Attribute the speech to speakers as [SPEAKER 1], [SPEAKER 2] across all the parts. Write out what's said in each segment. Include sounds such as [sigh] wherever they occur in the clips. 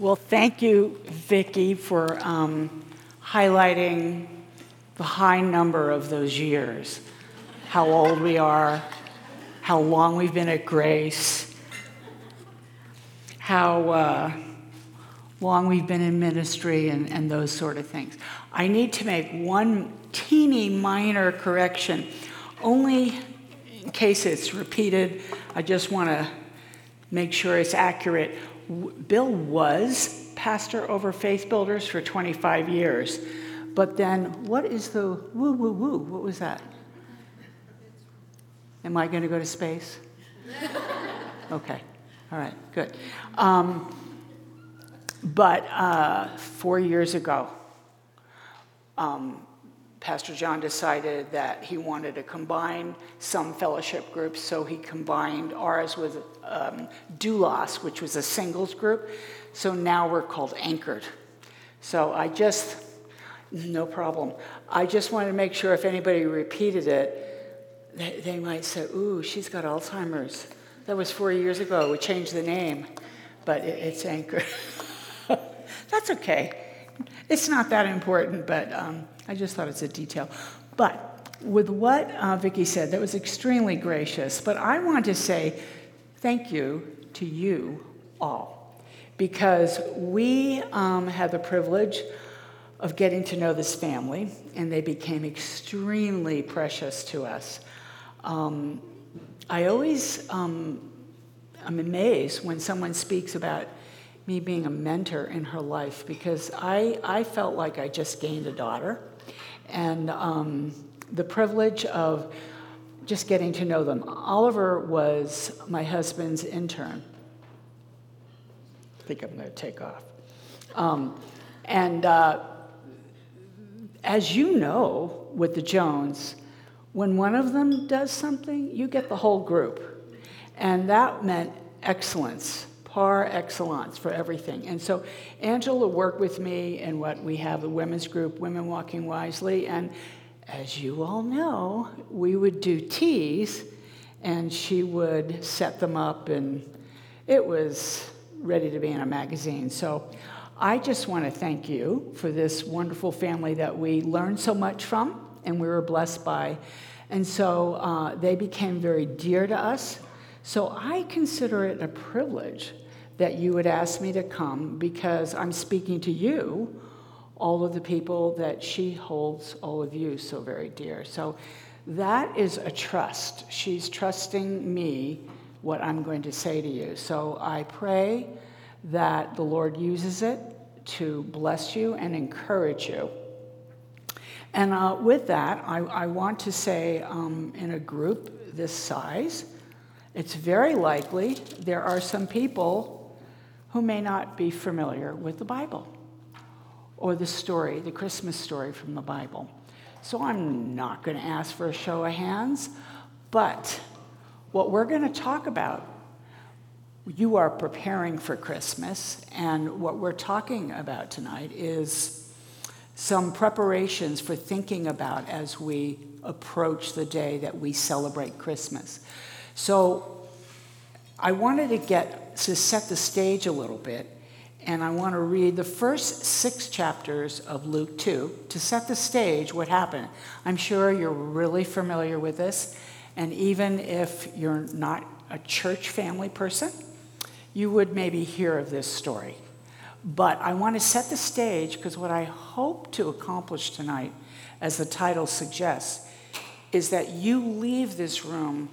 [SPEAKER 1] Well, thank you, Vicki, for um, highlighting the high number of those years, how old we are, how long we've been at Grace, how uh, long we've been in ministry, and, and those sort of things. I need to make one teeny minor correction, only in case it's repeated. I just want to make sure it's accurate. Bill was pastor over Faith Builders for 25 years. But then, what is the woo woo woo? What was that? Am I going to go to space? [laughs] Okay. All right, good. Um, but uh, four years ago, um, Pastor John decided that he wanted to combine some fellowship groups, so he combined ours with um, which was a singles group. So now we're called Anchored. So I just, no problem. I just wanted to make sure if anybody repeated it, they, they might say, Ooh, she's got Alzheimer's. That was four years ago. We changed the name, but it, it's Anchored. [laughs] That's okay. It's not that important, but um, I just thought it's a detail. But with what uh, Vicki said, that was extremely gracious. But I want to say thank you to you all because we um, had the privilege of getting to know this family, and they became extremely precious to us. Um, I always um, am amazed when someone speaks about me being a mentor in her life because I, I felt like I just gained a daughter. And um, the privilege of just getting to know them. Oliver was my husband's intern. I think I'm going to take off. Um, and uh, as you know, with the Jones, when one of them does something, you get the whole group. And that meant excellence par excellence for everything. And so Angela worked with me in what we have the women's group, Women Walking Wisely. And as you all know, we would do teas and she would set them up, and it was ready to be in a magazine. So I just want to thank you for this wonderful family that we learned so much from and we were blessed by. And so uh, they became very dear to us. So I consider it a privilege that you would ask me to come because I'm speaking to you, all of the people that she holds, all of you, so very dear. So that is a trust. She's trusting me what I'm going to say to you. So I pray that the Lord uses it to bless you and encourage you. And uh, with that, I, I, want to say um, in a group this size, it's very likely there are some people who may not be familiar with the Bible or the story, the Christmas story from the Bible. So I'm not going to ask for a show of hands, but what we're going to talk about, you are preparing for Christmas, and what we're talking about tonight is some preparations for thinking about as we approach the day that we celebrate Christmas. So I wanted to get to set the stage a little bit, and I want to read the first six chapters of Luke 2 to set the stage what happened. I'm sure you're really familiar with this, and even if you're not a church family person, you would maybe hear of this story. But I want to set the stage because what I hope to accomplish tonight, as the title suggests, is that you leave this room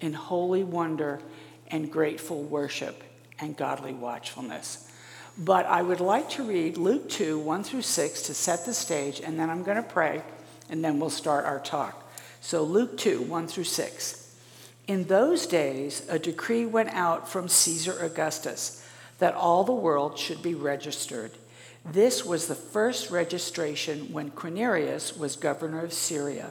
[SPEAKER 1] in holy wonder and grateful worship and godly watchfulness. But I would like to read Luke 2, 1 through 6 to set the stage, and then I'm going to pray, and then we'll start our talk. So, Luke 2, 1 through 6. In those days, a decree went out from Caesar Augustus that all the world should be registered. This was the first registration when Quirinius was governor of Syria.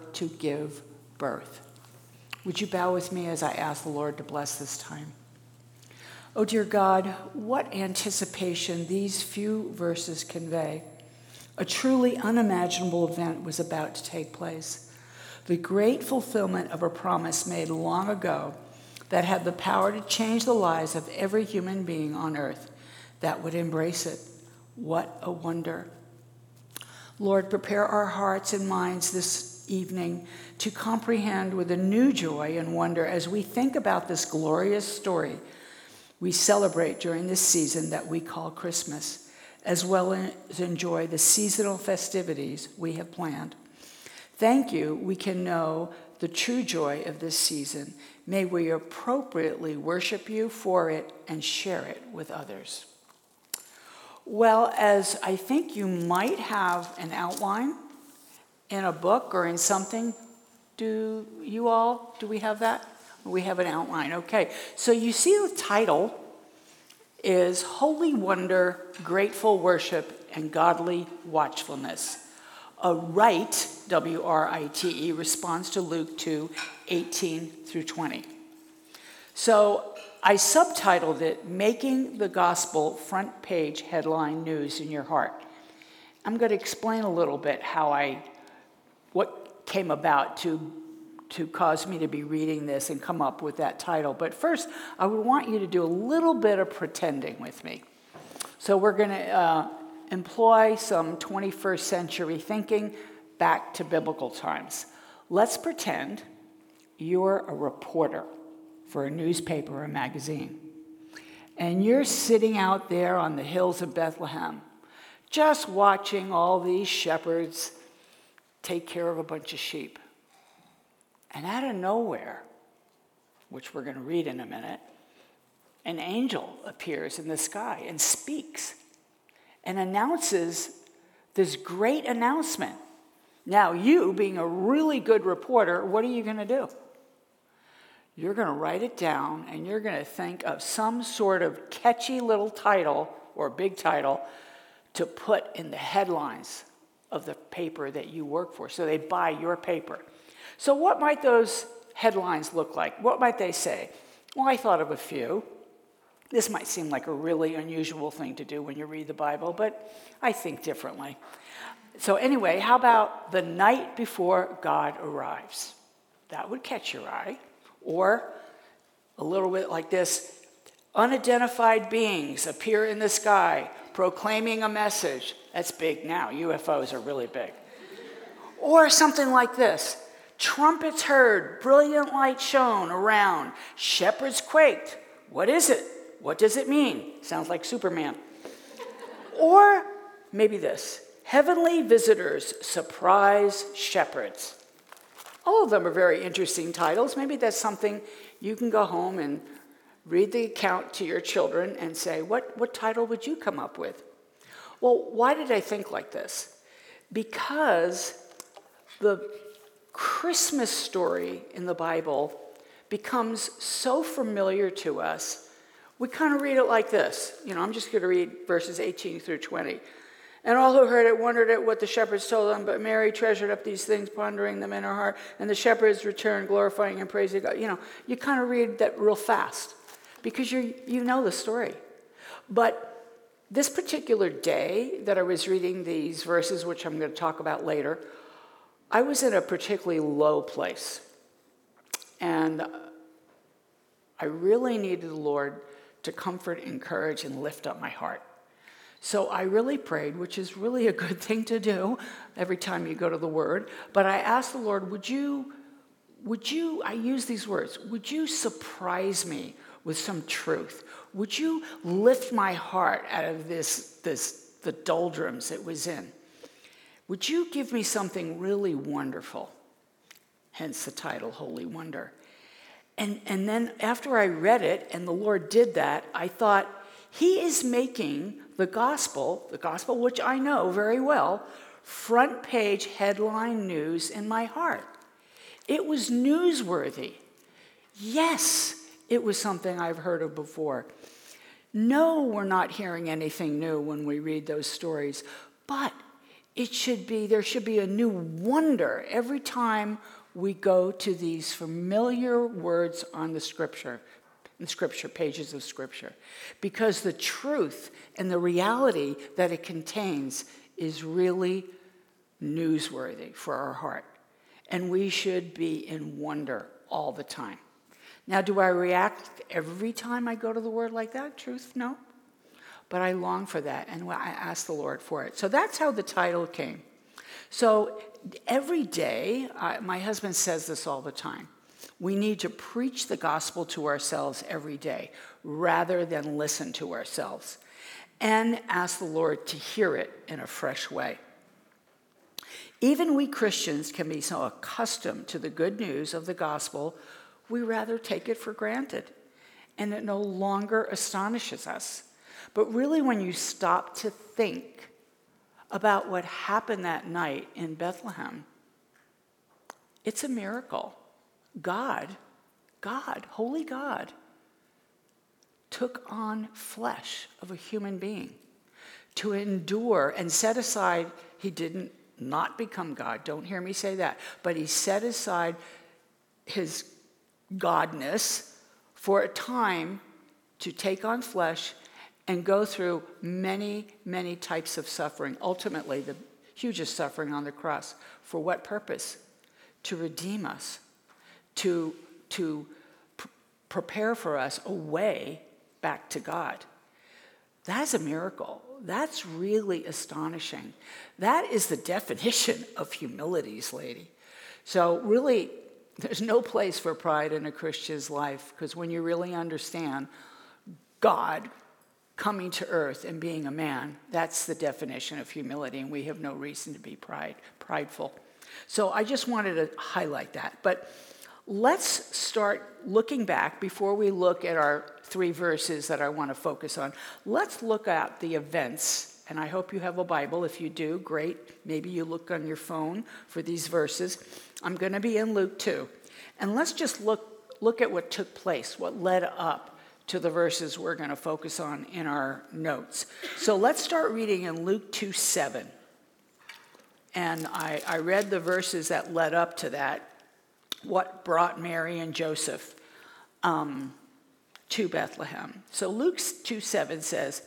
[SPEAKER 1] to give birth. Would you bow with me as I ask the Lord to bless this time? Oh, dear God, what anticipation these few verses convey. A truly unimaginable event was about to take place. The great fulfillment of a promise made long ago that had the power to change the lives of every human being on earth that would embrace it. What a wonder. Lord, prepare our hearts and minds this evening to comprehend with a new joy and wonder as we think about this glorious story we celebrate during this season that we call Christmas, as well as enjoy the seasonal festivities we have planned. Thank you, we can know the true joy of this season. May we appropriately worship you for it and share it with others. Well, as I think you might have an outline in a book or in something, do you all, do we have that? We have an outline. Okay. So you see the title is Holy Wonder, Grateful Worship, and Godly Watchfulness. A right, W R I T E, response to Luke 2 18 through 20. So I subtitled it Making the Gospel Front Page Headline News in Your Heart. I'm going to explain a little bit how I, what came about to to cause me to be reading this and come up with that title. But first, I would want you to do a little bit of pretending with me. So we're going to uh, employ some 21st century thinking back to biblical times. Let's pretend you're a reporter for a newspaper or a magazine. And you're sitting out there on the hills of Bethlehem, just watching all these shepherds take care of a bunch of sheep. And out of nowhere, which we're going to read in a minute, an angel appears in the sky and speaks and announces this great announcement. Now, you, being a really good reporter, what are you going to do? You're going to write it down and you're going to think of some sort of catchy little title or big title to put in the headlines of the paper that you work for. So they buy your paper. So, what might those headlines look like? What might they say? Well, I thought of a few. This might seem like a really unusual thing to do when you read the Bible, but I think differently. So, anyway, how about the night before God arrives? That would catch your eye. Or a little bit like this unidentified beings appear in the sky proclaiming a message. That's big now. UFOs are really big. Or something like this Trumpets heard, brilliant light shone around, shepherds quaked. What is it? What does it mean? Sounds like Superman. or maybe this heavenly visitors surprise shepherds. All of them are very interesting titles. Maybe that's something you can go home and read the account to your children and say, what, what title would you come up with? Well, why did I think like this? Because the Christmas story in the Bible becomes so familiar to us, we kind of read it like this. You know, I'm just going to read verses 18 through 20. And all who heard it wondered at what the shepherds told them, but Mary treasured up these things, pondering them in her heart. And the shepherds returned, glorifying and praising God. You know, you kind of read that real fast because you you know the story. But this particular day that I was reading these verses, which I'm going to talk about later, I was in a particularly low place. And I really needed the Lord to comfort, encourage, and lift up my heart. So I really prayed, which is really a good [laughs] thing to do every time you go to the Word. But I asked the Lord, would you, would you, I use these words, would you surprise me with some truth? Would you lift my heart out of this, this the doldrums it was in? Would you give me something really wonderful? Hence the title, Holy Wonder. And, and then after I read it and the Lord did that, I thought, He is making the gospel, the gospel which I know very well, front page headline news in my heart. It was newsworthy. Yes, it was something I've heard of before. No, we're not hearing anything new when we read those stories, but it should be, there should be a new wonder every time we go to these familiar words on the scripture, the scripture, pages of scripture, because the truth and the reality that it contains is really newsworthy for our heart. And we should be in wonder all the time. Now, do I react every time I go to the word like that? Truth, no. But I long for that, and I ask the Lord for it. So that's how the title came. So every day, I, my husband says this all the time. We need to preach the gospel to ourselves every day rather than listen to ourselves and ask the Lord to hear it in a fresh way. Even we Christians can be so accustomed to the good news of the gospel, we rather take it for granted, and it no longer astonishes us. But really, when you stop to think about what happened that night in Bethlehem, it's a miracle. God, God, holy God, took on flesh of a human being to endure and set aside, he didn't not become God. Don't hear me say that. But he set aside his godness for a time to take on flesh and go through many, many types of suffering. Ultimately, the hugest suffering on the cross. For what purpose? To redeem us, to, to pr- prepare for us a way back to God. That's a miracle. That's really astonishing. That is the [laughs] definition of humility, lady. So, really, there's no place for pride in a Christian's life because when you really understand God coming to earth and being a man, that's the definition of humility, and we have no reason to be pride, prideful. So I just wanted to highlight that. But let's start looking back before we look at our three verses that I want to focus on. Let's look at the events, and I hope you have a Bible. If you do, great. Maybe you look on your phone for these verses. I'm going to be in Luke 2. And let's just look, look at what took place, what led up to the verses we're going to focus on in our notes. So let's start reading in Luke 2 7. And I, I read the verses that led up to that, what brought Mary and Joseph um, to Bethlehem. So Luke 2 7 says,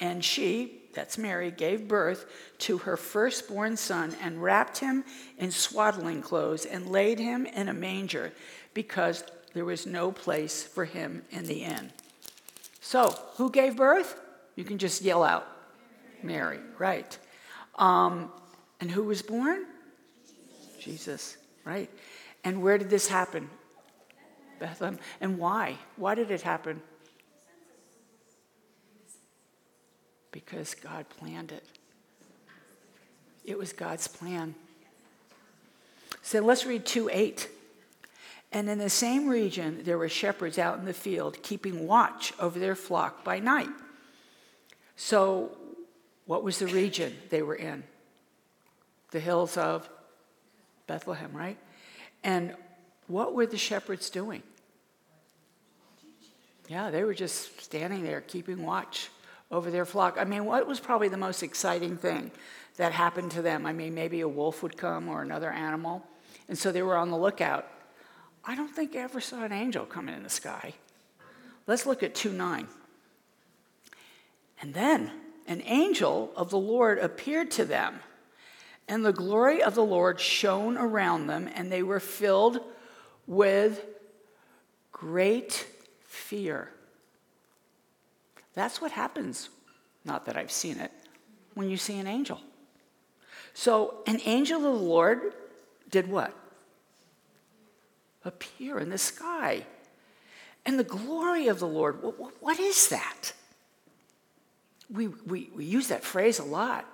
[SPEAKER 1] And she, that's Mary, gave birth to her firstborn son and wrapped him in swaddling clothes and laid him in a manger because there was no place for him in the inn. So, who gave birth? You can just yell out Mary, right. Um, and who was born? Jesus, right. And where did this happen? Bethlehem. And why? Why did it happen? Because God planned it. It was God's plan. So let's read 2 8. And in the same region, there were shepherds out in the field, keeping watch over their flock by night. So, what was the region they were in? The hills of Bethlehem, right? And what were the shepherds doing? Yeah, they were just standing there, keeping watch over their flock. I mean, what was probably the most exciting thing that happened to them? I mean, maybe a wolf would come or another animal. And so they were on the lookout. I don't think I ever saw an angel coming in the sky. Let's look at 2 9. And then an angel of the Lord appeared to them, and the glory of the Lord shone around them, and they were filled with great fear. That's what happens, not that I've seen it, when you see an angel. So, an angel of the Lord did what? Appear in the sky. And the glory of the Lord, what is that? We, we, we use that phrase a lot,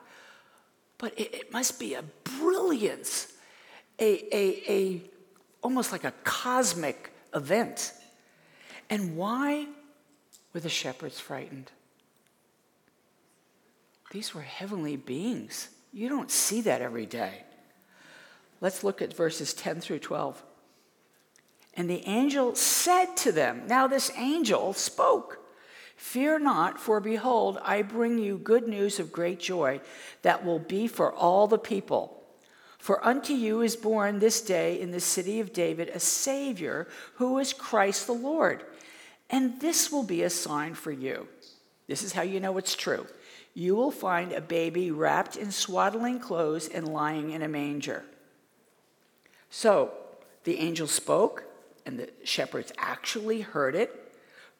[SPEAKER 1] but it, it must be a brilliance, a, a, a, almost like a cosmic event. And why were the shepherds frightened? These were heavenly beings. You don't see that every day. Let's look at verses 10 through 12. And the angel said to them, Now this angel spoke. Fear not, for behold, I bring you good news of great joy that will be for all the people. For unto you is born this day in the city of David a Savior who is Christ the Lord. And this will be a sign for you. This is how you know it's true. You will find a baby wrapped in swaddling clothes and lying in a manger. So the angel spoke, and the shepherds actually heard it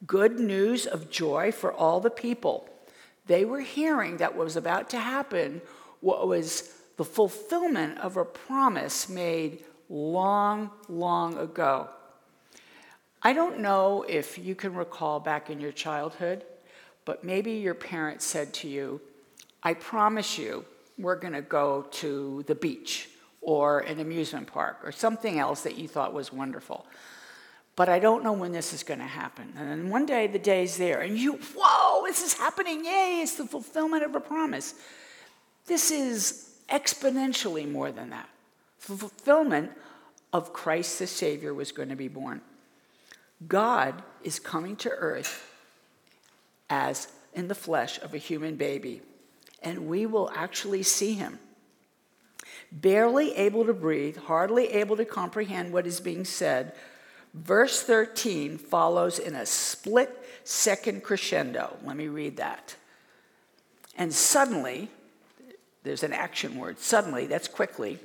[SPEAKER 1] good news of joy for all the people. They were hearing that what was about to happen what was the fulfillment of a promise made long, long ago. I don't know if you can recall back in your childhood, but maybe your parents said to you, I promise you, we're going to go to the beach or an amusement park or something else that you thought was wonderful but I don't know when this is going to happen. And then one day the day's there, and you, whoa, this is happening. Yay, it's the fulfillment of a promise. This is exponentially more than that. The fulfillment of Christ the Savior was going to be born. God is coming to earth as in the flesh of a human baby, and we will actually see him. Barely able to breathe, hardly able to comprehend what is being said Verse 13 follows in a split second crescendo. Let me read that. And suddenly, there's an action word, suddenly, that's quickly,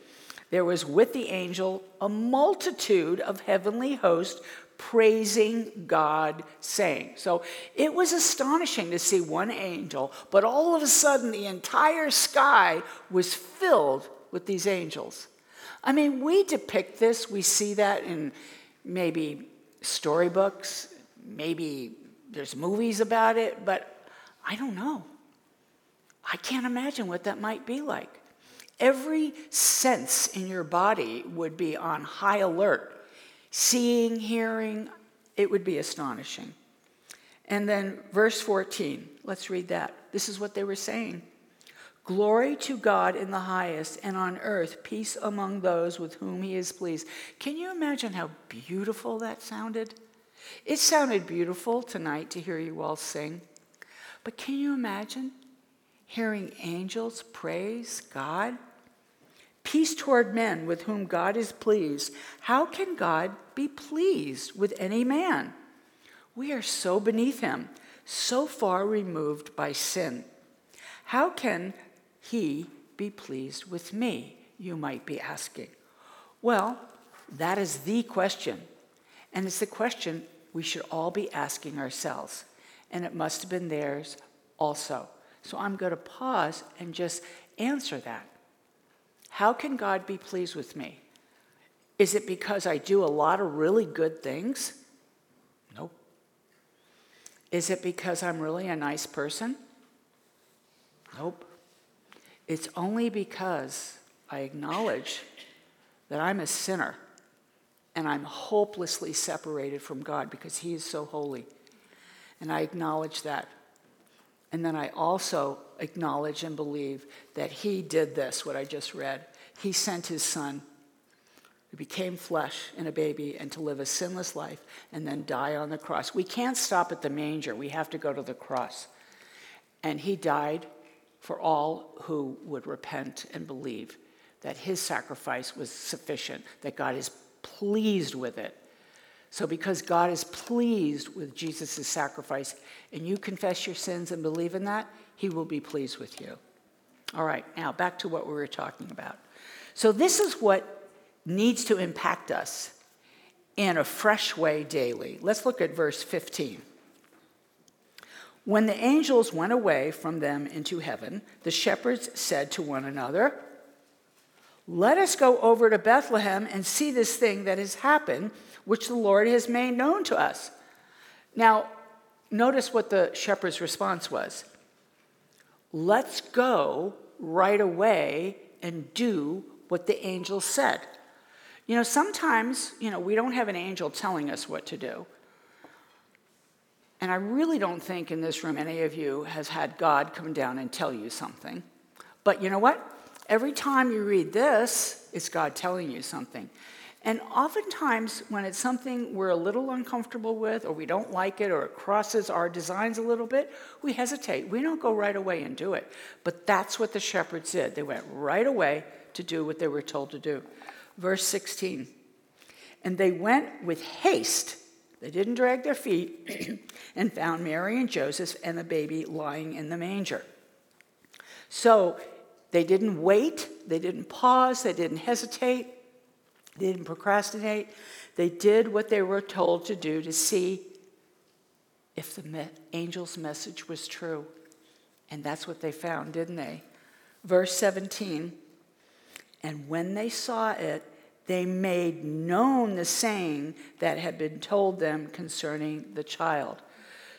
[SPEAKER 1] there was with the angel a multitude of heavenly hosts praising God, saying. So it was astonishing to see one angel, but all of a sudden the entire sky was filled with these angels. I mean, we depict this, we see that in maybe storybooks, maybe there's movies about it, but I don't know. I can't imagine what that might be like. Every sense in your body would be on high alert. Seeing, hearing, it would be astonishing. And then verse 14, let's read that. This is what they were saying. Glory to God in the highest, and on earth peace among those with whom he is pleased. Can you imagine how beautiful that sounded? It sounded beautiful tonight to hear you all sing. But can you imagine hearing angels praise God? Peace toward men with whom God is pleased. How can God be pleased with any man? We are so beneath him, so far removed by sin. How can he be pleased with me? You might be asking. Well, that is the question. And it's the question we should all be asking ourselves. And it must have been theirs also. So I'm going to pause and just answer that. How can God be pleased with me? Is it because I do a lot of really good things? Nope. Is it because I'm really a nice person? Nope. It's only because I acknowledge that I'm a sinner and I'm hopelessly separated from God because He is so holy. And I acknowledge that. And then I also acknowledge and believe that He did this, what I just read. He sent His Son, who became flesh in a baby, and to live a sinless life and then die on the cross. We can't stop at the manger, we have to go to the cross. And He died for all who would repent and believe that his sacrifice was sufficient, that God is pleased with it. So, because God is pleased with Jesus' sacrifice and you confess your sins and believe in that, he will be pleased with you. All right, now back to what we were talking about. So, this is what needs to impact us in a fresh way daily. Let's look at verse 15. When the angels went away from them into heaven, the shepherds said to one another, Let us go over to Bethlehem and see this thing that has happened, which the Lord has made known to us. Now, notice what the shepherd's response was Let's go right away and do what the angel said. You know, sometimes, you know, we don't have an angel telling us what to do. And I really don't think in this room any of you has had God come down and tell you something. But you know what? Every time you read this, it's God telling you something. And oftentimes, when it's something we're a little uncomfortable with, or we don't like it, or it crosses our designs a little bit, we hesitate. We don't go right away and do it. But that's what the shepherds did. They went right away to do what they were told to do. Verse 16 And they went with haste, they didn't drag their feet, [clears throat] and found Mary and Joseph and the baby lying in the manger. So they didn't wait, they didn't pause, they didn't hesitate. They didn't procrastinate. They did what they were told to do to see if the me- angel's message was true. And that's what they found, didn't they? Verse 17 And when they saw it, they made known the saying that had been told them concerning the child.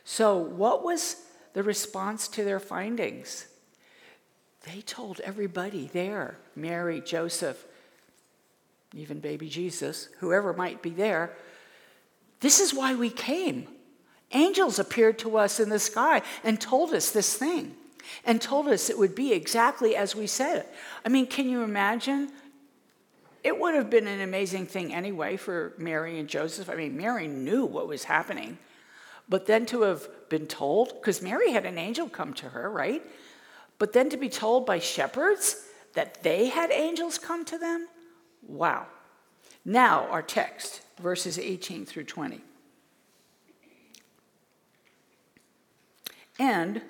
[SPEAKER 1] So, what was the response to their findings? They told everybody there Mary, Joseph, even baby Jesus, whoever might be there, this is why we came. Angels appeared to us in the sky and told us this thing and told us it would be exactly as we said it. I mean, can you imagine? It would have been an amazing thing anyway for Mary and Joseph. I mean, Mary knew what was happening. But then to have been told, because Mary had an angel come to her, right? But then to be told by shepherds that they had angels come to them, Wow. Now, our text, verses 18 through 20. And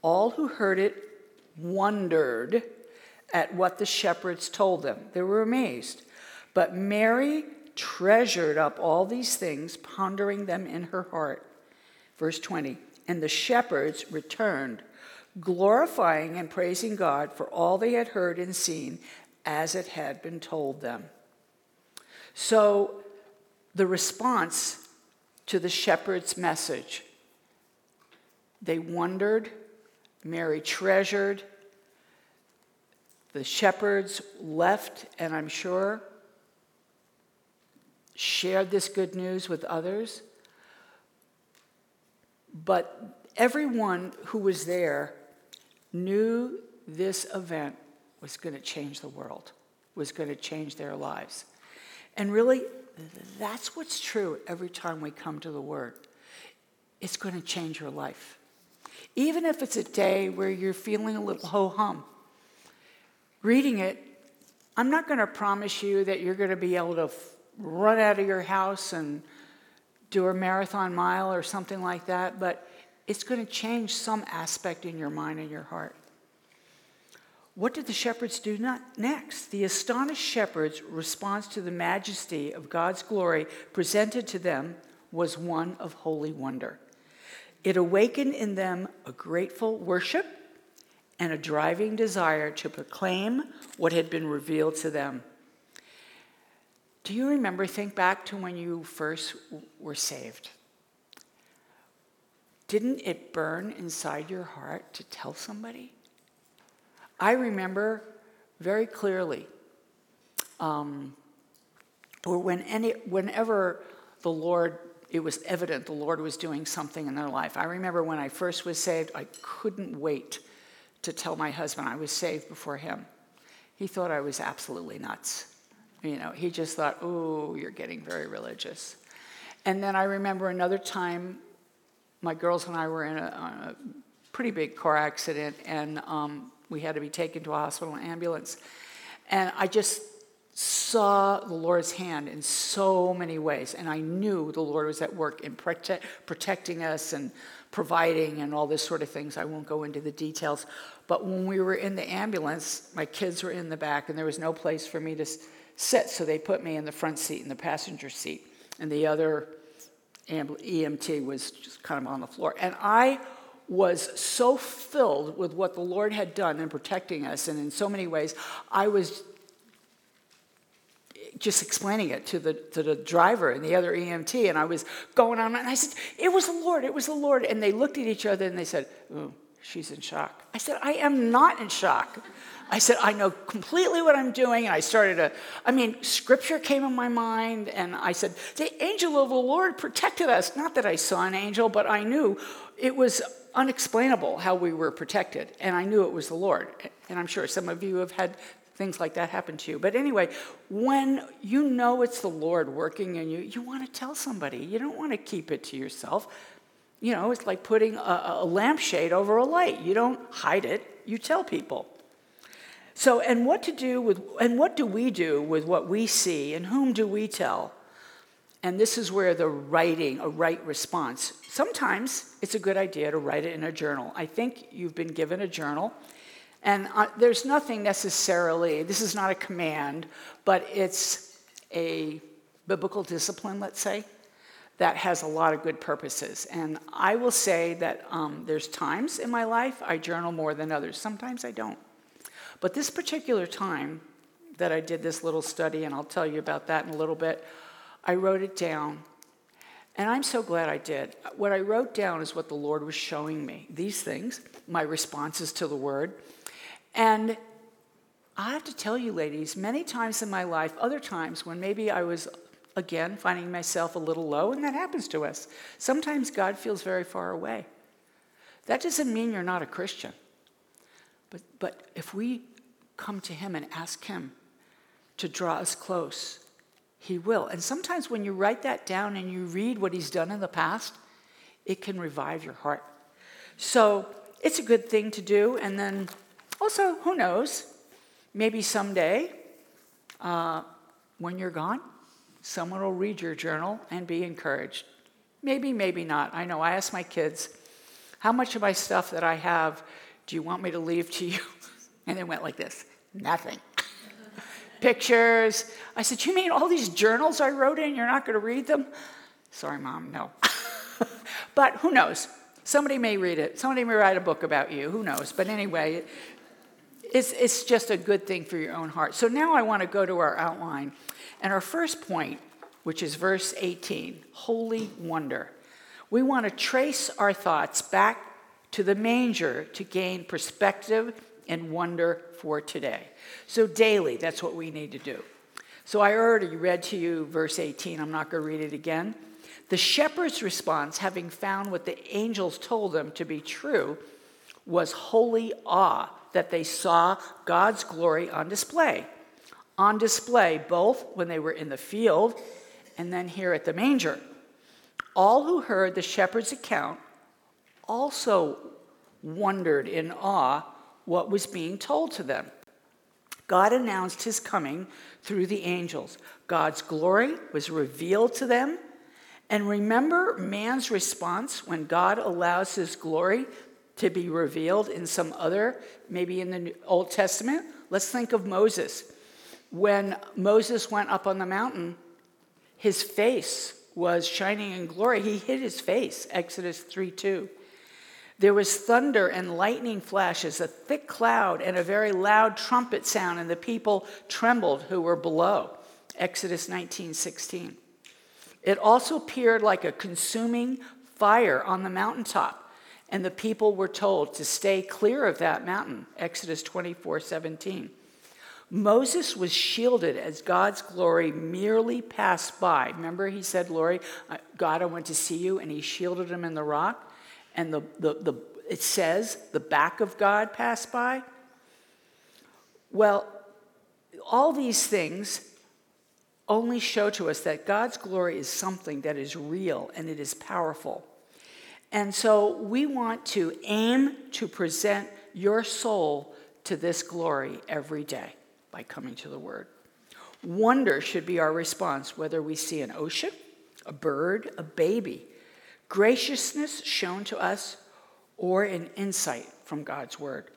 [SPEAKER 1] all who heard it wondered at what the shepherds told them. They were amazed. But Mary treasured up all these things, pondering them in her heart. Verse 20 And the shepherds returned, glorifying and praising God for all they had heard and seen as it had been told them. So, the response to the shepherd's message they wondered, Mary treasured, the shepherds left, and I'm sure shared this good news with others. But everyone who was there knew this event was going to change the world, was going to change their lives. And really, that's what's true every time we come to the Word. It's going to change your life. Even if it's a day where you're feeling a little ho hum, reading it, I'm not going to promise you that you're going to be able to f- run out of your house and do a marathon mile or something like that, but it's going to change some aspect in your mind and your heart. What did the shepherds do next? The astonished shepherds' response to the majesty of God's glory presented to them was one of holy wonder. It awakened in them a grateful worship and a driving desire to proclaim what had been revealed to them. Do you remember, think back to when you first were saved? Didn't it burn inside your heart to tell somebody? I remember very clearly, um, or when any, whenever the Lord, it was evident the Lord was doing something in their life. I remember when I first was saved, I couldn't wait to tell my husband I was saved before him. He thought I was absolutely nuts. You know, he just thought, oh, you're getting very religious. And then I remember another time, my girls and I were in a, a pretty big car accident, and um, we had to be taken to a hospital ambulance. And I just saw the Lord's hand in so many ways. And I knew the Lord was at work in prote- protecting us and providing and all this sort of things. I won't go into the details. But when we were in the ambulance, my kids were in the back and there was no place for me to sit. So they put me in the front seat, in the passenger seat. And the other EMT was just kind of on the floor. And I was so filled with what the Lord had done in protecting us, and in so many ways, I was just explaining it to the, to the driver and the other EMT, and I was going on, and I said, It was the Lord, it was the Lord. And they looked at each other and they said, she's in shock. I said, I am not in shock. I said, I know completely what I'm doing. And I started to, I mean, scripture came in my mind, and I said, The angel of the Lord protected us. Not that I saw an angel, but I knew it was unexplainable how we were protected. And I knew it was the Lord. And I'm sure some of you have had things like that happen to you. But anyway, when you know it's the Lord working in you, you want to tell somebody. You don't want to keep it to yourself. You know, it's like putting a, a lampshade over a light. You don't hide it, you tell people. So, and what to do with, and what do we do with what we see, and whom do we tell? And this is where the writing, a right response. Sometimes it's a good idea to write it in a journal. I think you've been given a journal, and uh, there's nothing necessarily, this is not a command, but it's a biblical discipline, let's say, that has a lot of good purposes. And I will say that um, there's times in my life I journal more than others. Sometimes I don't. But this particular time that I did this little study, and I'll tell you about that in a little bit, I wrote it down. And I'm so glad I did. What I wrote down is what the Lord was showing me these things, my responses to the word. And I have to tell you, ladies, many times in my life, other times when maybe I was again, finding myself a little low, and that happens to us. Sometimes God feels very far away. That doesn't mean you're not a Christian. But, but if we come to Him and ask Him to draw us close, He will. And sometimes when you write that down and you read what He's done in the past, it can revive your heart. So it's a good thing to do. And then also, who knows? Maybe someday, uh, when you're gone, Someone will read your journal and be encouraged. Maybe, maybe not. I know I ask my kids, how much of my stuff that I have do you want me to leave to you? [laughs] And they went like this nothing. Pictures. I said, You mean all these journals I wrote in, you're not going to read them? Sorry, mom, no. [laughs] but who knows? Somebody may read it. Somebody may write a book about you. Who knows? But anyway, it's, it's just a good thing for your own heart. So now I want to go to our outline. And our first point, which is verse 18, holy wonder. We want to trace our thoughts back to the manger to gain perspective and wonder for today. So, daily, that's what we need to do. So, I already read to you verse 18. I'm not going to read it again. The shepherd's response, having found what the angels told them to be true, was holy awe that they saw God's glory on display on display both when they were in the field and then here at the manger. All who heard the shepherd's account also wondered in awe what was being told to them. God announced his coming through the angels. God's glory was revealed to them. And remember man's response when God allows his glory to be revealed in some other, maybe in the Old Testament? Let's think of Moses when Moses went up on the mountain, his face was shining in glory. He hid his face, Exodus 3 2. There was thunder and lightning flashes, a thick cloud, and a very loud trumpet sound, and the people trembled who were below. Exodus 19 16. It also appeared like a consuming fire on the mountaintop, and the people were told to stay clear of that mountain. Exodus 24 17. Moses was shielded as God's glory merely passed by. Remember, he said, Lori, uh, God, I went to see you, and he shielded him in the rock. And the, the, the, it says the back of God passed by. Well, all these things only show to us that God's glory is something that is real and it is powerful. And so we want to aim to present your soul to this glory every day by coming to the Word. Wonder should be our response, whether we see an ocean, a bird, a baby, graciousness shown to us, or an insight from God's Word.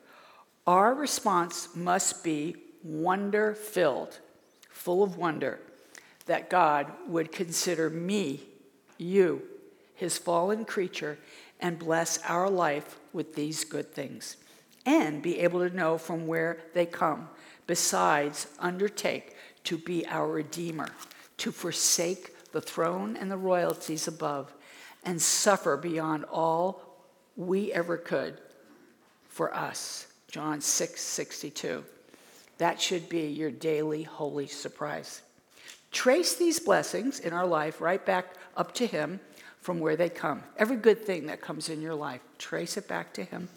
[SPEAKER 1] Our response must be wonder filled, full of wonder, that God would consider me, you, his fallen creature, and bless our life with these good things, and be able to know from where they come besides undertake to be our Redeemer, to forsake the throne and the royalties above, and suffer beyond all we ever could for us. John 6 62. That should be your daily holy surprise. Trace these blessings in our life right back up to Him from where they come. Every good thing that comes in your life, trace it back to Him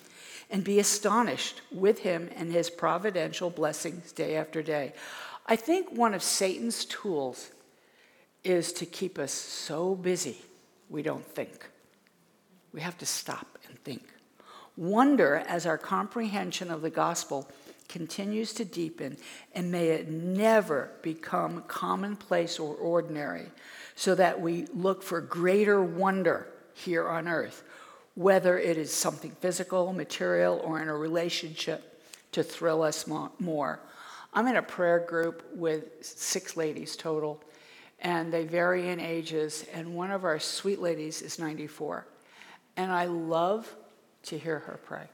[SPEAKER 1] and be astonished with him and his providential blessings day after day. I think one of Satan's tools is to keep us so busy we don't think. We have to stop and think. Wonder as our comprehension of the gospel continues to deepen, and may it never become commonplace or ordinary, so that we look for greater wonder here on earth, whether it is something physical, material, or in a relationship to thrill us more. I'm in a prayer group with six ladies total, and they vary in ages, and one of our sweet ladies is 94. And I love to hear her pray.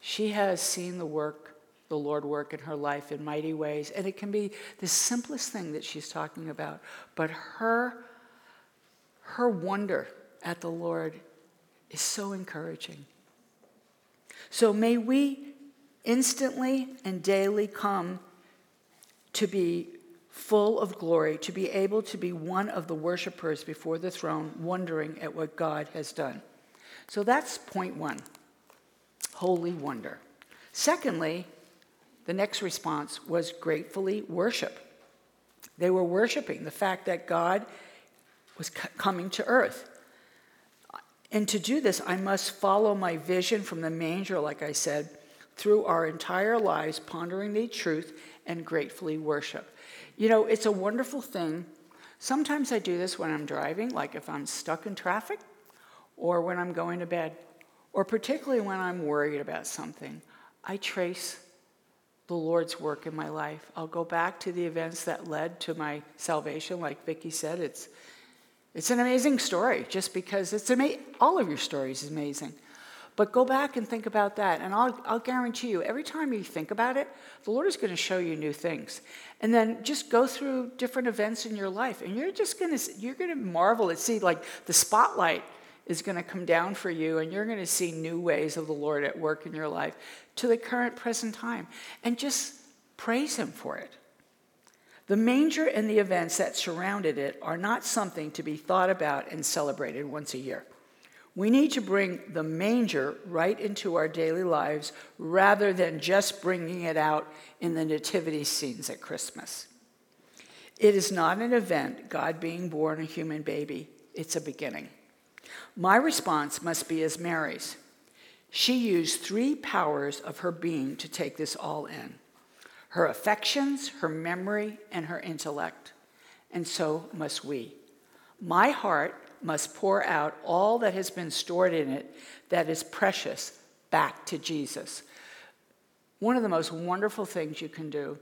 [SPEAKER 1] She has seen the work, the Lord work in her life in mighty ways, and it can be the simplest thing that she's talking about, but her her wonder at the Lord is so encouraging. So may we instantly and daily come to be full of glory, to be able to be one of the worshipers before the throne, wondering at what God has done. So that's point one holy wonder. Secondly, the next response was gratefully worship. They were worshiping the fact that God was coming to earth. And to do this, I must follow my vision from the manger, like I said, through our entire lives, pondering the truth and gratefully worship. You know, it's a wonderful thing. Sometimes I do this when I'm driving, like if I'm stuck in traffic or when I'm going to bed, or particularly when I'm worried about something. I trace the Lord's work in my life. I'll go back to the events that led to my salvation, like Vicki said. It's it's an amazing story, just because it's ama- all of your stories is amazing. But go back and think about that, and I'll, I'll guarantee you, every time you think about it, the Lord is going to show you new things. And then just go through different events in your life, and you're just going to you're going to marvel at see like the spotlight is going to come down for you, and you're going to see new ways of the Lord at work in your life to the current present time, and just praise Him for it. The manger and the events that surrounded it are not something to be thought about and celebrated once a year. We need to bring the manger right into our daily lives rather than just bringing it out in the nativity scenes at Christmas. It is not an event, God being born a human baby, it's a beginning. My response must be as Mary's. She used three powers of her being to take this all in her affections, her memory, and her intellect. And so must we. My heart must pour out all that has been stored in it that is precious back to Jesus. One of the most wonderful things you can do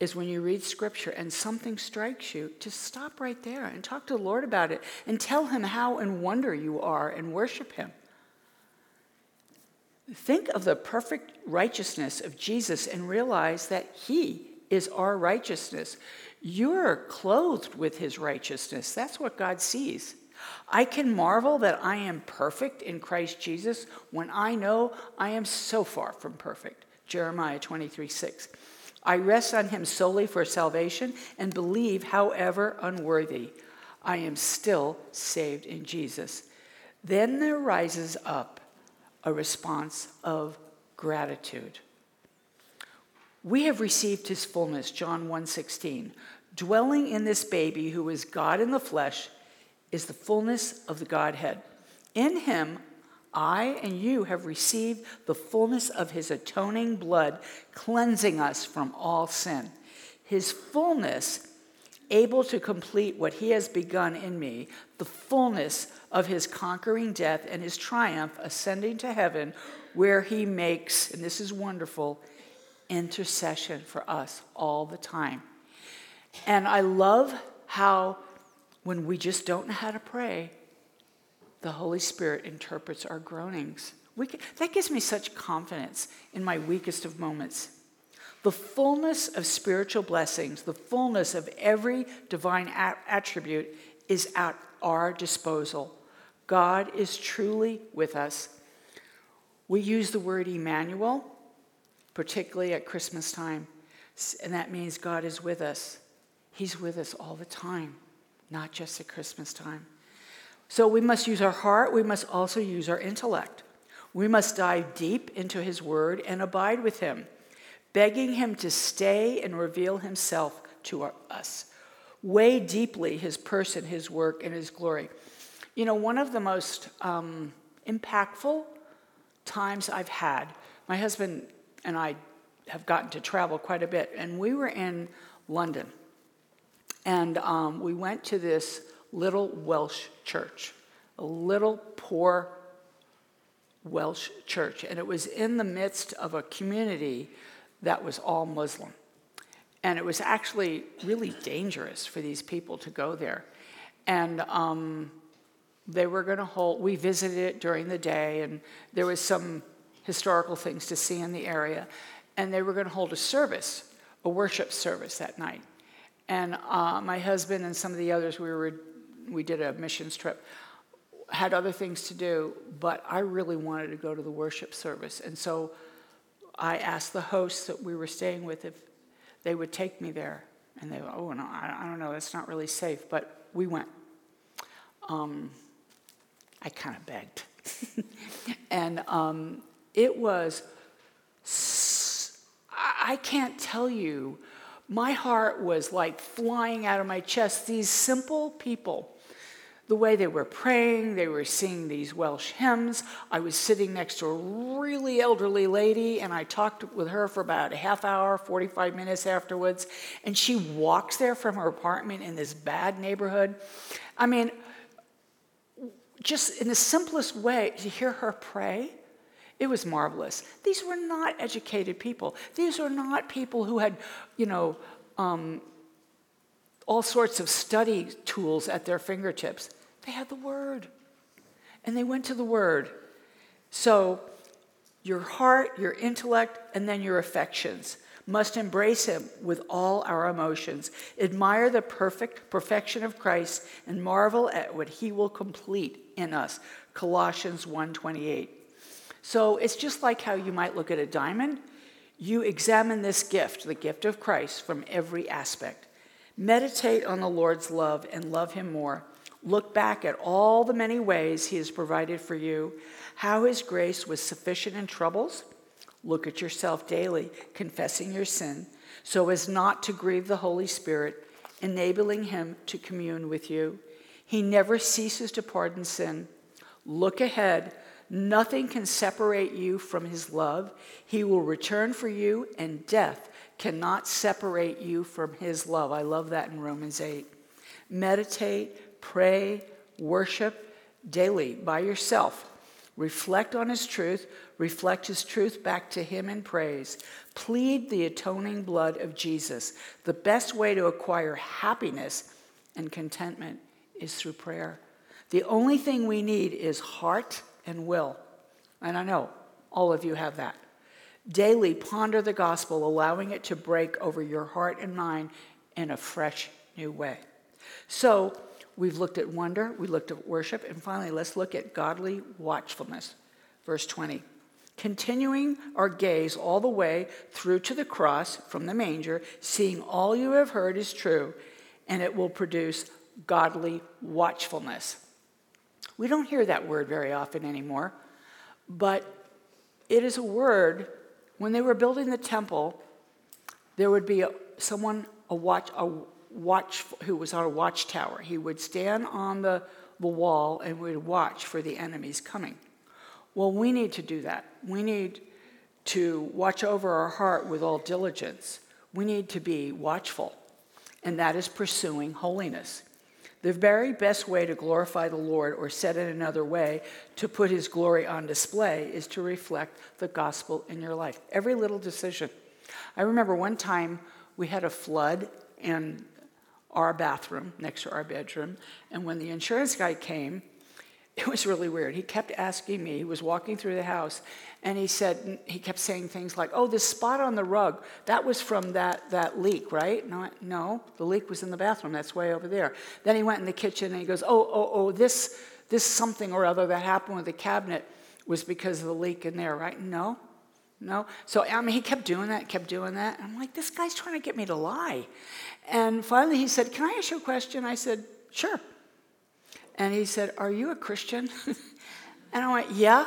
[SPEAKER 1] is when you read scripture and something strikes you, to stop right there and talk to the Lord about it and tell him how in wonder you are and worship him. Think of the perfect righteousness of Jesus and realize that He is our righteousness. You're clothed with His righteousness. That's what God sees. I can marvel that I am perfect in Christ Jesus when I know I am so far from perfect. Jeremiah 23 6. I rest on Him solely for salvation and believe, however unworthy, I am still saved in Jesus. Then there rises up a response of gratitude. We have received his fullness, John 1:16. Dwelling in this baby who is God in the flesh is the fullness of the Godhead. In him I and you have received the fullness of his atoning blood, cleansing us from all sin. His fullness able to complete what he has begun in me, the fullness of his conquering death and his triumph ascending to heaven, where he makes, and this is wonderful, intercession for us all the time. And I love how when we just don't know how to pray, the Holy Spirit interprets our groanings. Can, that gives me such confidence in my weakest of moments. The fullness of spiritual blessings, the fullness of every divine attribute is at our disposal. God is truly with us. We use the word Emmanuel, particularly at Christmas time, and that means God is with us. He's with us all the time, not just at Christmas time. So we must use our heart, we must also use our intellect. We must dive deep into his word and abide with him, begging him to stay and reveal himself to us. Weigh deeply his person, his work, and his glory. You know, one of the most um, impactful times I've had, my husband and I have gotten to travel quite a bit, and we were in London. And um, we went to this little Welsh church, a little poor Welsh church. And it was in the midst of a community that was all Muslim. And it was actually really dangerous for these people to go there. And um, they were going to hold, we visited it during the day, and there was some historical things to see in the area. And they were going to hold a service, a worship service that night. And uh, my husband and some of the others, we, were, we did a missions trip, had other things to do, but I really wanted to go to the worship service. And so I asked the hosts that we were staying with if they would take me there. And they oh, no, I, I don't know, that's not really safe. But we went. Um, I kind of begged. [laughs] and um, it was, I can't tell you my heart was like flying out of my chest. These simple people, the way they were praying, they were singing these Welsh hymns. I was sitting next to a really elderly lady, and I talked with her for about a half hour, 45 minutes afterwards. And she walks there from her apartment in this bad neighborhood. I mean, just in the simplest way, to hear her pray it was marvelous. These were not educated people. These were not people who had, you know, um, all sorts of study tools at their fingertips. They had the Word, and they went to the Word. So, your heart, your intellect, and then your affections must embrace Him with all our emotions. Admire the perfect perfection of Christ and marvel at what He will complete in us. Colossians 1:28. So it's just like how you might look at a diamond. You examine this gift, the gift of Christ, from every aspect. Meditate on the Lord's love and love Him more. Look back at all the many ways He has provided for you, how His grace was sufficient in troubles. Look at yourself daily, confessing your sin, so as not to grieve the Holy Spirit, enabling Him to commune with you. He never ceases to pardon sin. Look ahead Nothing can separate you from his love. He will return for you, and death cannot separate you from his love. I love that in Romans 8. Meditate, pray, worship daily by yourself. Reflect on his truth, reflect his truth back to him in praise. Plead the atoning blood of Jesus. The best way to acquire happiness and contentment is through prayer. The only thing we need is heart and will. And I know all of you have that. Daily ponder the gospel, allowing it to break over your heart and mind in a fresh new way. So, we've looked at wonder, we looked at worship, and finally, let's look at godly watchfulness. Verse 20. Continuing our gaze all the way through to the cross from the manger, seeing all you have heard is true, and it will produce godly watchfulness. We don't hear that word very often anymore, but it is a word. When they were building the temple, there would be a, someone, a watch, a watch who was on a watchtower. He would stand on the, the wall and would watch for the enemies coming. Well, we need to do that. We need to watch over our heart with all diligence. We need to be watchful, and that is pursuing holiness. The very best way to glorify the Lord, or said in another way, to put his glory on display, is to reflect the gospel in your life. Every little decision. I remember one time we had a flood in our bathroom next to our bedroom, and when the insurance guy came, it was really weird. He kept asking me, he was walking through the house, and he said, he kept saying things like, oh, this spot on the rug, that was from that, that leak, right? No, no, the leak was in the bathroom, that's way over there. Then he went in the kitchen and he goes, oh, oh, oh, this, this something or other that happened with the cabinet was because of the leak in there, right? No, no. So, I mean, he kept doing that, kept doing that. I'm like, this guy's trying to get me to lie. And finally he said, can I ask you a question? I said, sure. And he said, Are you a Christian? [laughs] and I went, Yeah.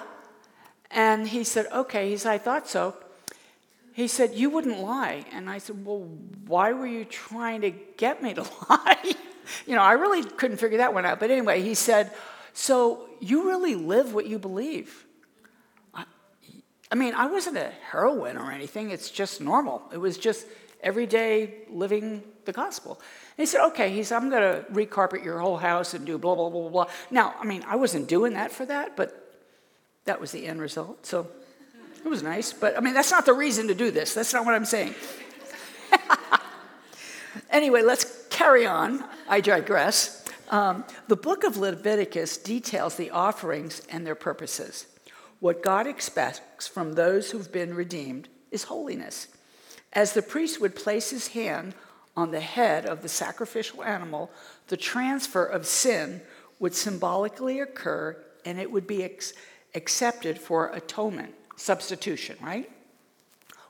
[SPEAKER 1] And he said, Okay. He said, I thought so. He said, You wouldn't lie. And I said, Well, why were you trying to get me to [laughs] lie? you know, I really couldn't figure that one out. But anyway, he said, So you really live what you believe. I, I mean, I wasn't a heroine or anything, it's just normal. It was just everyday living the gospel. He said, Okay, he said, I'm going to recarpet your whole house and do blah, blah, blah, blah. Now, I mean, I wasn't doing that for that, but that was the end result. So it was nice. But I mean, that's not the reason to do this. That's not what I'm saying. [laughs] anyway, let's carry on. I digress. Um, the book of Leviticus details the offerings and their purposes. What God expects from those who've been redeemed is holiness. As the priest would place his hand on the head of the sacrificial animal, the transfer of sin would symbolically occur and it would be ex- accepted for atonement, substitution, right?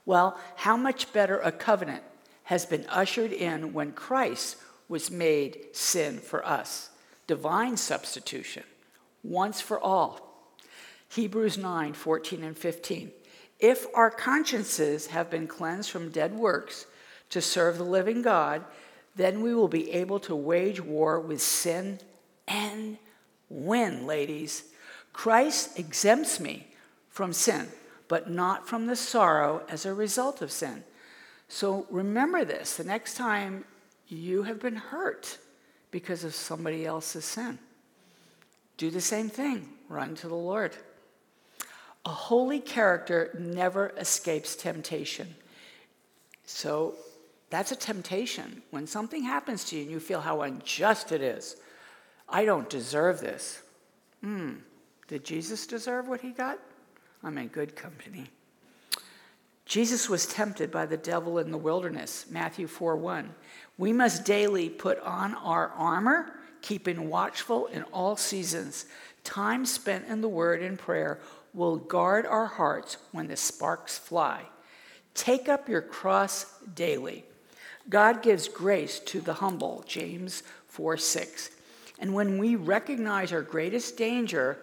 [SPEAKER 1] Well, how much better a covenant has been ushered in when Christ was made sin for us? Divine substitution, once for all. Hebrews 9 14 and 15. If our consciences have been cleansed from dead works to serve the living God, then we will be able to wage war with sin and win, ladies. Christ exempts me from sin, but not from the sorrow as a result of sin. So remember this the next time you have been hurt because of somebody else's sin, do the same thing run to the Lord. A holy character never escapes temptation. So that's a temptation. When something happens to you and you feel how unjust it is, I don't deserve this. Hmm, did Jesus deserve what he got? I'm in good company. Jesus was tempted by the devil in the wilderness, Matthew 4 1. We must daily put on our armor, keeping watchful in all seasons. Time spent in the word and prayer will guard our hearts when the sparks fly. Take up your cross daily. God gives grace to the humble, James 4 6. And when we recognize our greatest danger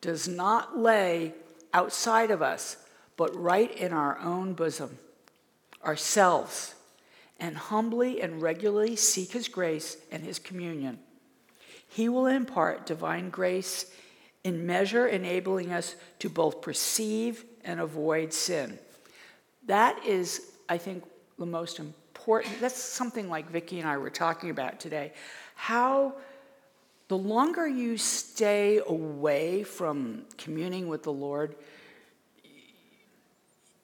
[SPEAKER 1] does not lay outside of us, but right in our own bosom, ourselves, and humbly and regularly seek His grace and His communion, He will impart divine grace in measure, enabling us to both perceive and avoid sin. That is, I think, the most important. That's something like Vicki and I were talking about today. How the longer you stay away from communing with the Lord,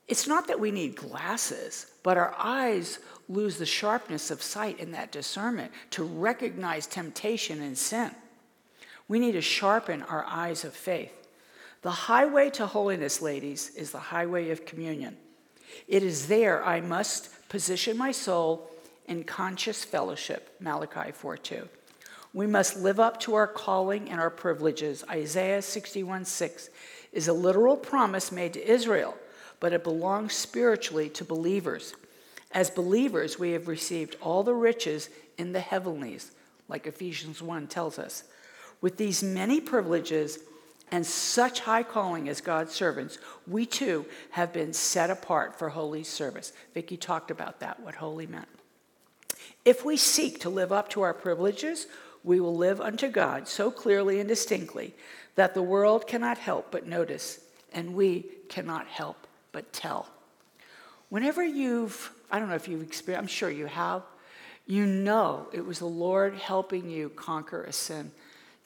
[SPEAKER 1] it's not that we need glasses, but our eyes lose the sharpness of sight and that discernment to recognize temptation and sin. We need to sharpen our eyes of faith. The highway to holiness, ladies, is the highway of communion. It is there I must position my soul in conscious fellowship, Malachi 4:2. We must live up to our calling and our privileges. Isaiah 61 6 is a literal promise made to Israel, but it belongs spiritually to believers. As believers, we have received all the riches in the heavenlies, like Ephesians 1 tells us. With these many privileges and such high calling as God's servants, we too have been set apart for holy service. Vicki talked about that, what holy meant. If we seek to live up to our privileges, we will live unto God so clearly and distinctly that the world cannot help but notice, and we cannot help but tell. Whenever you've, I don't know if you've experienced, I'm sure you have, you know it was the Lord helping you conquer a sin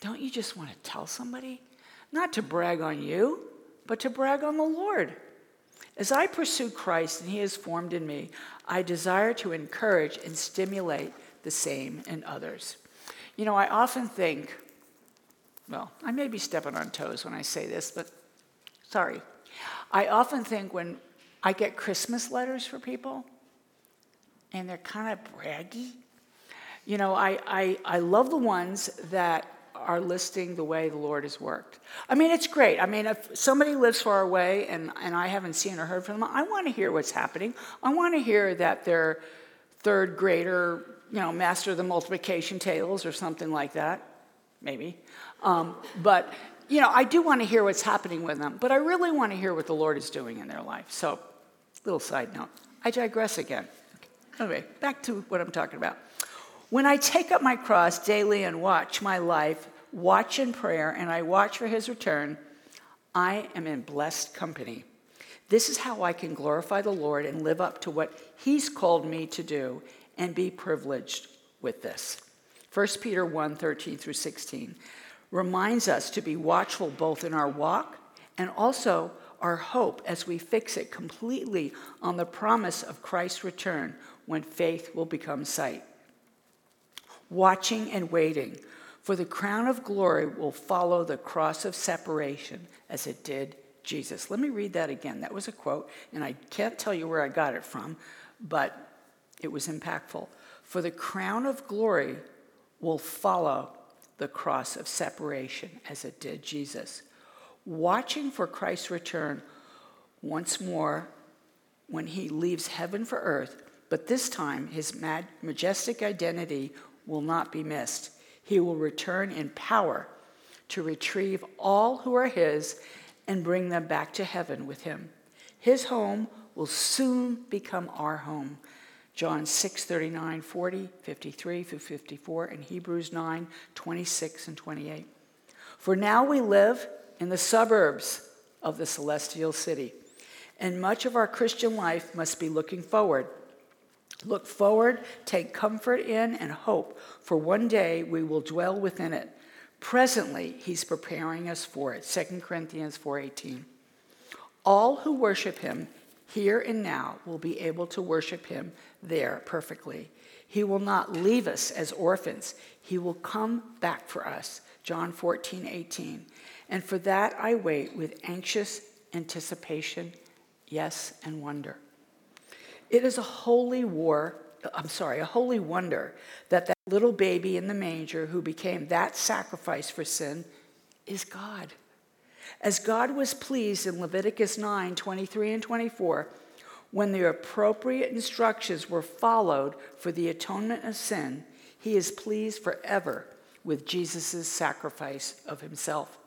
[SPEAKER 1] don't you just want to tell somebody? Not to brag on you, but to brag on the Lord. As I pursue Christ and He is formed in me, I desire to encourage and stimulate the same in others. You know, I often think, well, I may be stepping on toes when I say this, but sorry. I often think when I get Christmas letters for people and they're kind of braggy, you know, I, I, I love the ones that are listing the way the Lord has worked. I mean, it's great. I mean, if somebody lives far away and, and I haven't seen or heard from them, I want to hear what's happening. I want to hear that their third grader, you know, master the multiplication tables or something like that, maybe. Um, but you know, I do want to hear what's happening with them, but I really want to hear what the Lord is doing in their life. So, little side note. I digress again. Anyway, back to what I'm talking about. When I take up my cross daily and watch my life, watch in prayer, and I watch for his return, I am in blessed company. This is how I can glorify the Lord and live up to what he's called me to do and be privileged with this. 1 Peter 1 13 through 16 reminds us to be watchful both in our walk and also our hope as we fix it completely on the promise of Christ's return when faith will become sight. Watching and waiting, for the crown of glory will follow the cross of separation as it did Jesus. Let me read that again. That was a quote, and I can't tell you where I got it from, but it was impactful. For the crown of glory will follow the cross of separation as it did Jesus. Watching for Christ's return once more when he leaves heaven for earth, but this time his majestic identity will not be missed. He will return in power to retrieve all who are his and bring them back to heaven with him. His home will soon become our home. John 6, 39, 40, 53 through 54, and Hebrews 9, 26 and 28. For now we live in the suburbs of the celestial city, and much of our Christian life must be looking forward. Look forward, take comfort in, and hope, for one day we will dwell within it Presently, he's preparing us for it. 2 Corinthians 4:18. All who worship him here and now will be able to worship him there perfectly. He will not leave us as orphans. He will come back for us. John 14, 18. And for that I wait with anxious anticipation, yes, and wonder. It is a holy war I'm sorry, a holy wonder that that little baby in the manger who became that sacrifice for sin is God. As God was pleased in Leviticus 9 23 and 24, when the appropriate instructions were followed for the atonement of sin, he is pleased forever with Jesus' sacrifice of himself.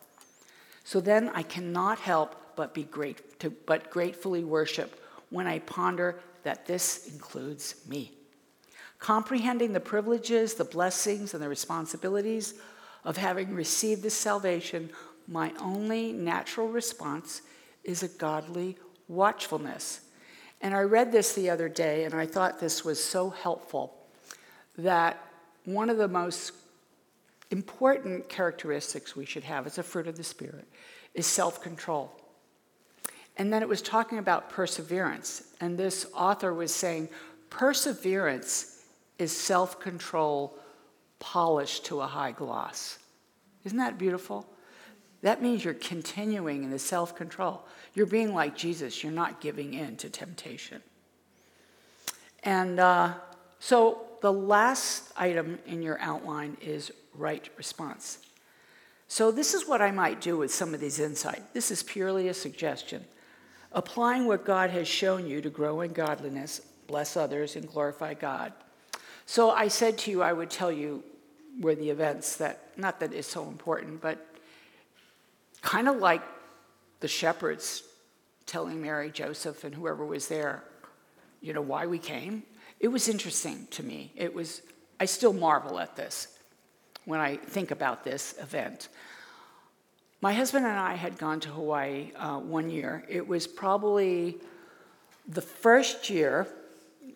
[SPEAKER 1] So then I cannot help but be great to, but gratefully worship when I ponder that this includes me comprehending the privileges, the blessings, and the responsibilities of having received this salvation, my only natural response is a godly watchfulness. And I read this the other day, and I thought this was so helpful that one of the most important characteristics we should have as a fruit of the Spirit is self control. And then it was talking about perseverance. And this author was saying, perseverance is self control polished to a high gloss. Isn't that beautiful? That means you're continuing in the self control. You're being like Jesus, you're not giving in to temptation. And uh, so the last item in your outline is right response. So, this is what I might do with some of these insights. This is purely a suggestion. Applying what God has shown you to grow in godliness, bless others, and glorify God. So I said to you, I would tell you were the events that, not that it's so important, but kind of like the shepherds telling Mary, Joseph, and whoever was there, you know, why we came. It was interesting to me. It was, I still marvel at this when I think about this event. My husband and I had gone to Hawaii uh, one year. It was probably the first year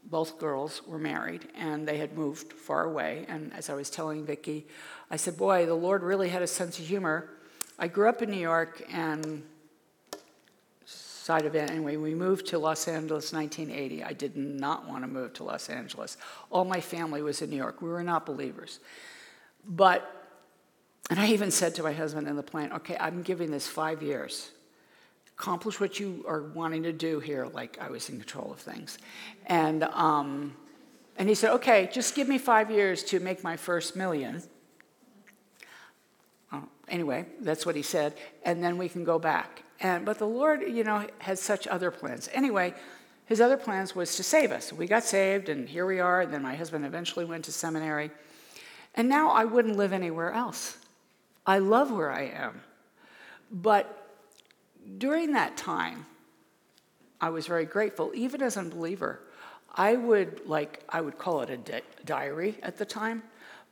[SPEAKER 1] both girls were married and they had moved far away. And as I was telling Vicki, I said, Boy, the Lord really had a sense of humor. I grew up in New York and side of it anyway, we moved to Los Angeles 1980. I did not want to move to Los Angeles. All my family was in New York. We were not believers. But, and I even said to my husband in the plane, okay, I'm giving this five years accomplish what you are wanting to do here, like I was in control of things. And, um, and he said, okay, just give me five years to make my first million. Uh, anyway, that's what he said. And then we can go back. And, but the Lord, you know, has such other plans. Anyway, his other plans was to save us. We got saved, and here we are. And then my husband eventually went to seminary. And now I wouldn't live anywhere else. I love where I am. But during that time, I was very grateful, even as a believer. I would like I would call it a di- diary at the time,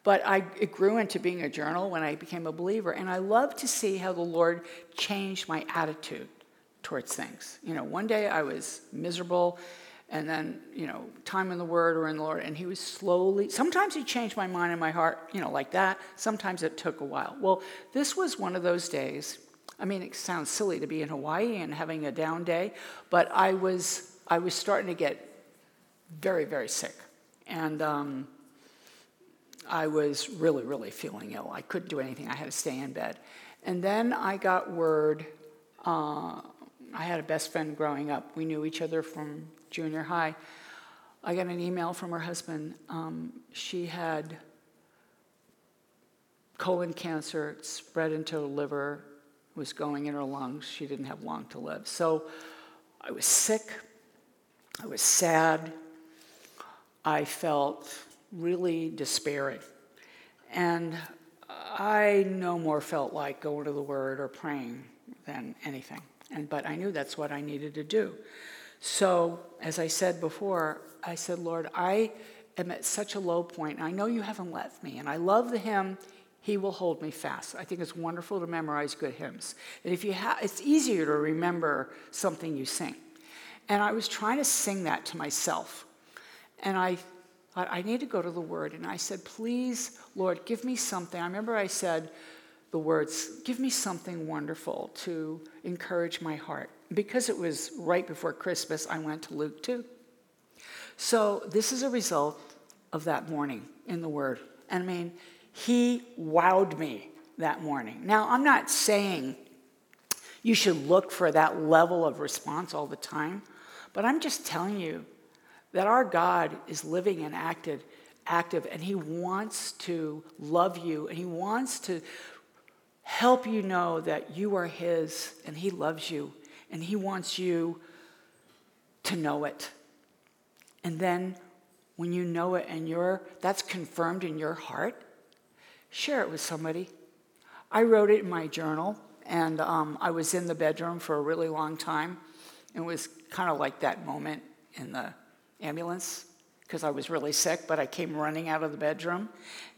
[SPEAKER 1] but I, it grew into being a journal when I became a believer, and I love to see how the Lord changed my attitude towards things. You know, one day I was miserable, and then you know, time in the Word or in the Lord, and He was slowly. Sometimes He changed my mind and my heart, you know, like that. Sometimes it took a while. Well, this was one of those days. I mean, it sounds silly to be in Hawaii and having a down day, but I was I was starting to get very, very sick. And um, I was really, really feeling ill. I couldn't do anything. I had to stay in bed. And then I got word. Uh, I had a best friend growing up. We knew each other from junior high. I got an email from her husband. Um, she had colon cancer, spread into her liver, was going in her lungs. She didn't have long to live. So I was sick. I was sad. I felt really despairing. And I no more felt like going to the Word or praying than anything. And, but I knew that's what I needed to do. So, as I said before, I said, Lord, I am at such a low point. I know you haven't left me. And I love the hymn, He Will Hold Me Fast. I think it's wonderful to memorize good hymns. And if you have, it's easier to remember something you sing. And I was trying to sing that to myself. And I thought, I need to go to the Word. And I said, Please, Lord, give me something. I remember I said the words, Give me something wonderful to encourage my heart. Because it was right before Christmas, I went to Luke 2. So this is a result of that morning in the Word. And I mean, he wowed me that morning. Now, I'm not saying you should look for that level of response all the time, but I'm just telling you that our God is living and active, active, and He wants to love you, and He wants to help you know that you are His, and He loves you, and He wants you to know it. And then when you know it and you're that's confirmed in your heart, share it with somebody. I wrote it in my journal, and um, I was in the bedroom for a really long time. It was kind of like that moment in the ambulance because I was really sick, but I came running out of the bedroom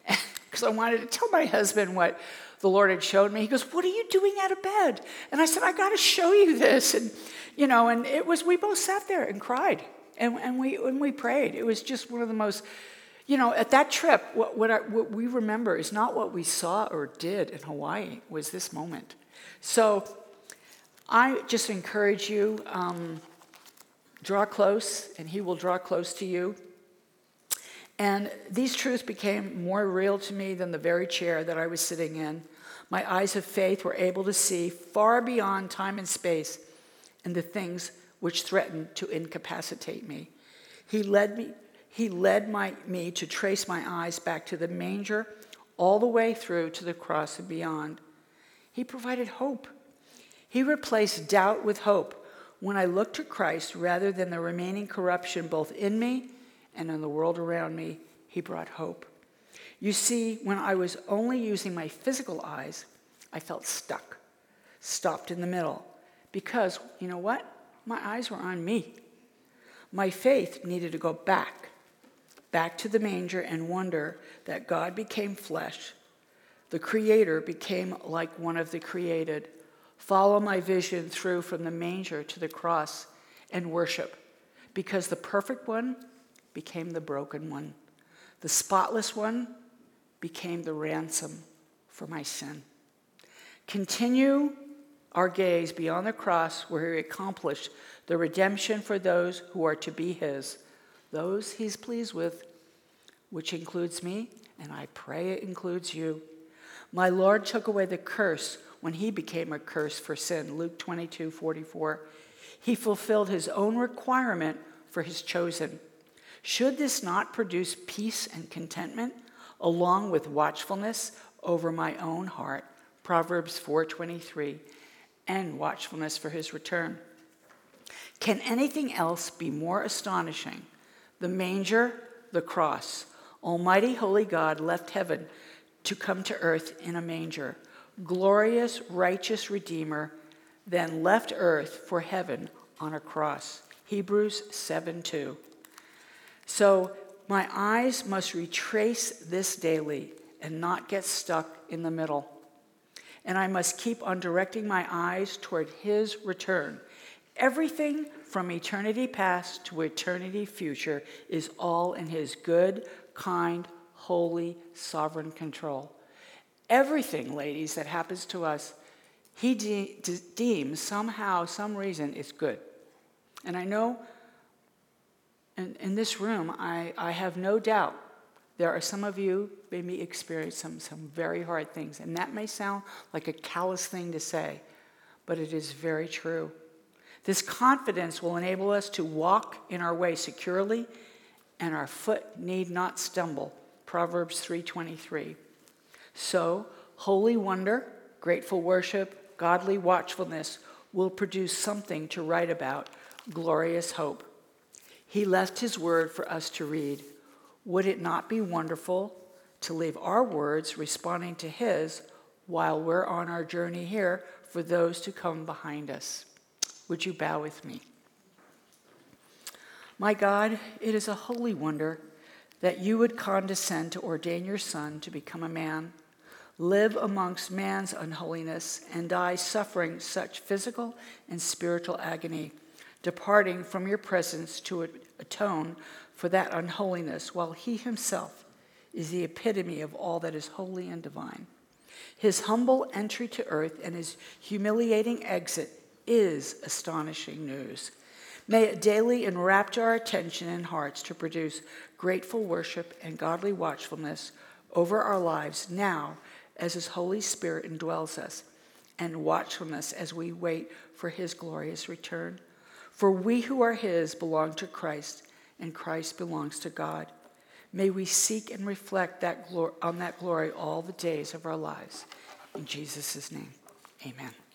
[SPEAKER 1] [laughs] because I wanted to tell my husband what the Lord had showed me. He goes, What are you doing out of bed? And I said, I got to show you this. And, you know, and it was, we both sat there and cried and, and, we, and we prayed. It was just one of the most, you know, at that trip, what, what, I, what we remember is not what we saw or did in Hawaii, was this moment. So I just encourage you. Um, Draw close, and he will draw close to you. And these truths became more real to me than the very chair that I was sitting in. My eyes of faith were able to see far beyond time and space and the things which threatened to incapacitate me. He led me, he led my, me to trace my eyes back to the manger, all the way through to the cross and beyond. He provided hope. He replaced doubt with hope when I looked to Christ rather than the remaining corruption both in me and in the world around me, he brought hope. You see, when I was only using my physical eyes, I felt stuck, stopped in the middle. Because, you know what? My eyes were on me. My faith needed to go back, back to the manger and wonder that God became flesh. The Creator became like one of the created Follow my vision through from the manger to the cross and worship, because the perfect one became the broken one, the spotless one became the ransom for my sin. Continue our gaze beyond the cross where he accomplished the redemption for those who are to be his, those he's pleased with, which includes me, and I pray it includes you. My Lord took away the curse when he became a curse for sin. Luke 22 44. He fulfilled his own requirement for his chosen. Should this not produce peace and contentment along with watchfulness over my own heart? Proverbs 4:23 and watchfulness for his return. Can anything else be more astonishing? The manger, the cross. Almighty holy God left heaven to come to earth in a manger glorious, righteous Redeemer, then left earth for heaven on a cross. Hebrews 7 2. So my eyes must retrace this daily and not get stuck in the middle. And I must keep on directing my eyes toward His return. Everything from eternity past to eternity future is all in His good, kind, holy, sovereign control. Everything, ladies, that happens to us, He de- de- deems somehow, some reason, is good. And I know in, in this room, I, I have no doubt there are some of you maybe experience some, some very hard things. And that may sound like a callous thing to say, but it is very true. This confidence will enable us to walk in our way securely and our foot need not stumble. Proverbs 3:23. So, holy wonder, grateful worship, godly watchfulness will produce something to write about, glorious hope. He left his word for us to read. Would it not be wonderful to leave our words responding to his while we're on our journey here for those to come behind us? Would you bow with me? My God, it is a holy wonder that you would condescend to ordain your Son to become a man, live amongst man's unholiness, and die suffering such physical and spiritual agony, departing from your presence to atone for that unholiness, while he himself is the epitome of all that is holy and divine. His humble entry to earth and his humiliating exit is astonishing news. May it daily enrapture our attention and hearts to produce grateful worship and godly watchfulness over our lives now as His Holy Spirit indwells us, and watchfulness as we wait for His glorious return. For we who are His belong to Christ, and Christ belongs to God. May we seek and reflect that on that glory all the days of our lives. In Jesus' name, amen.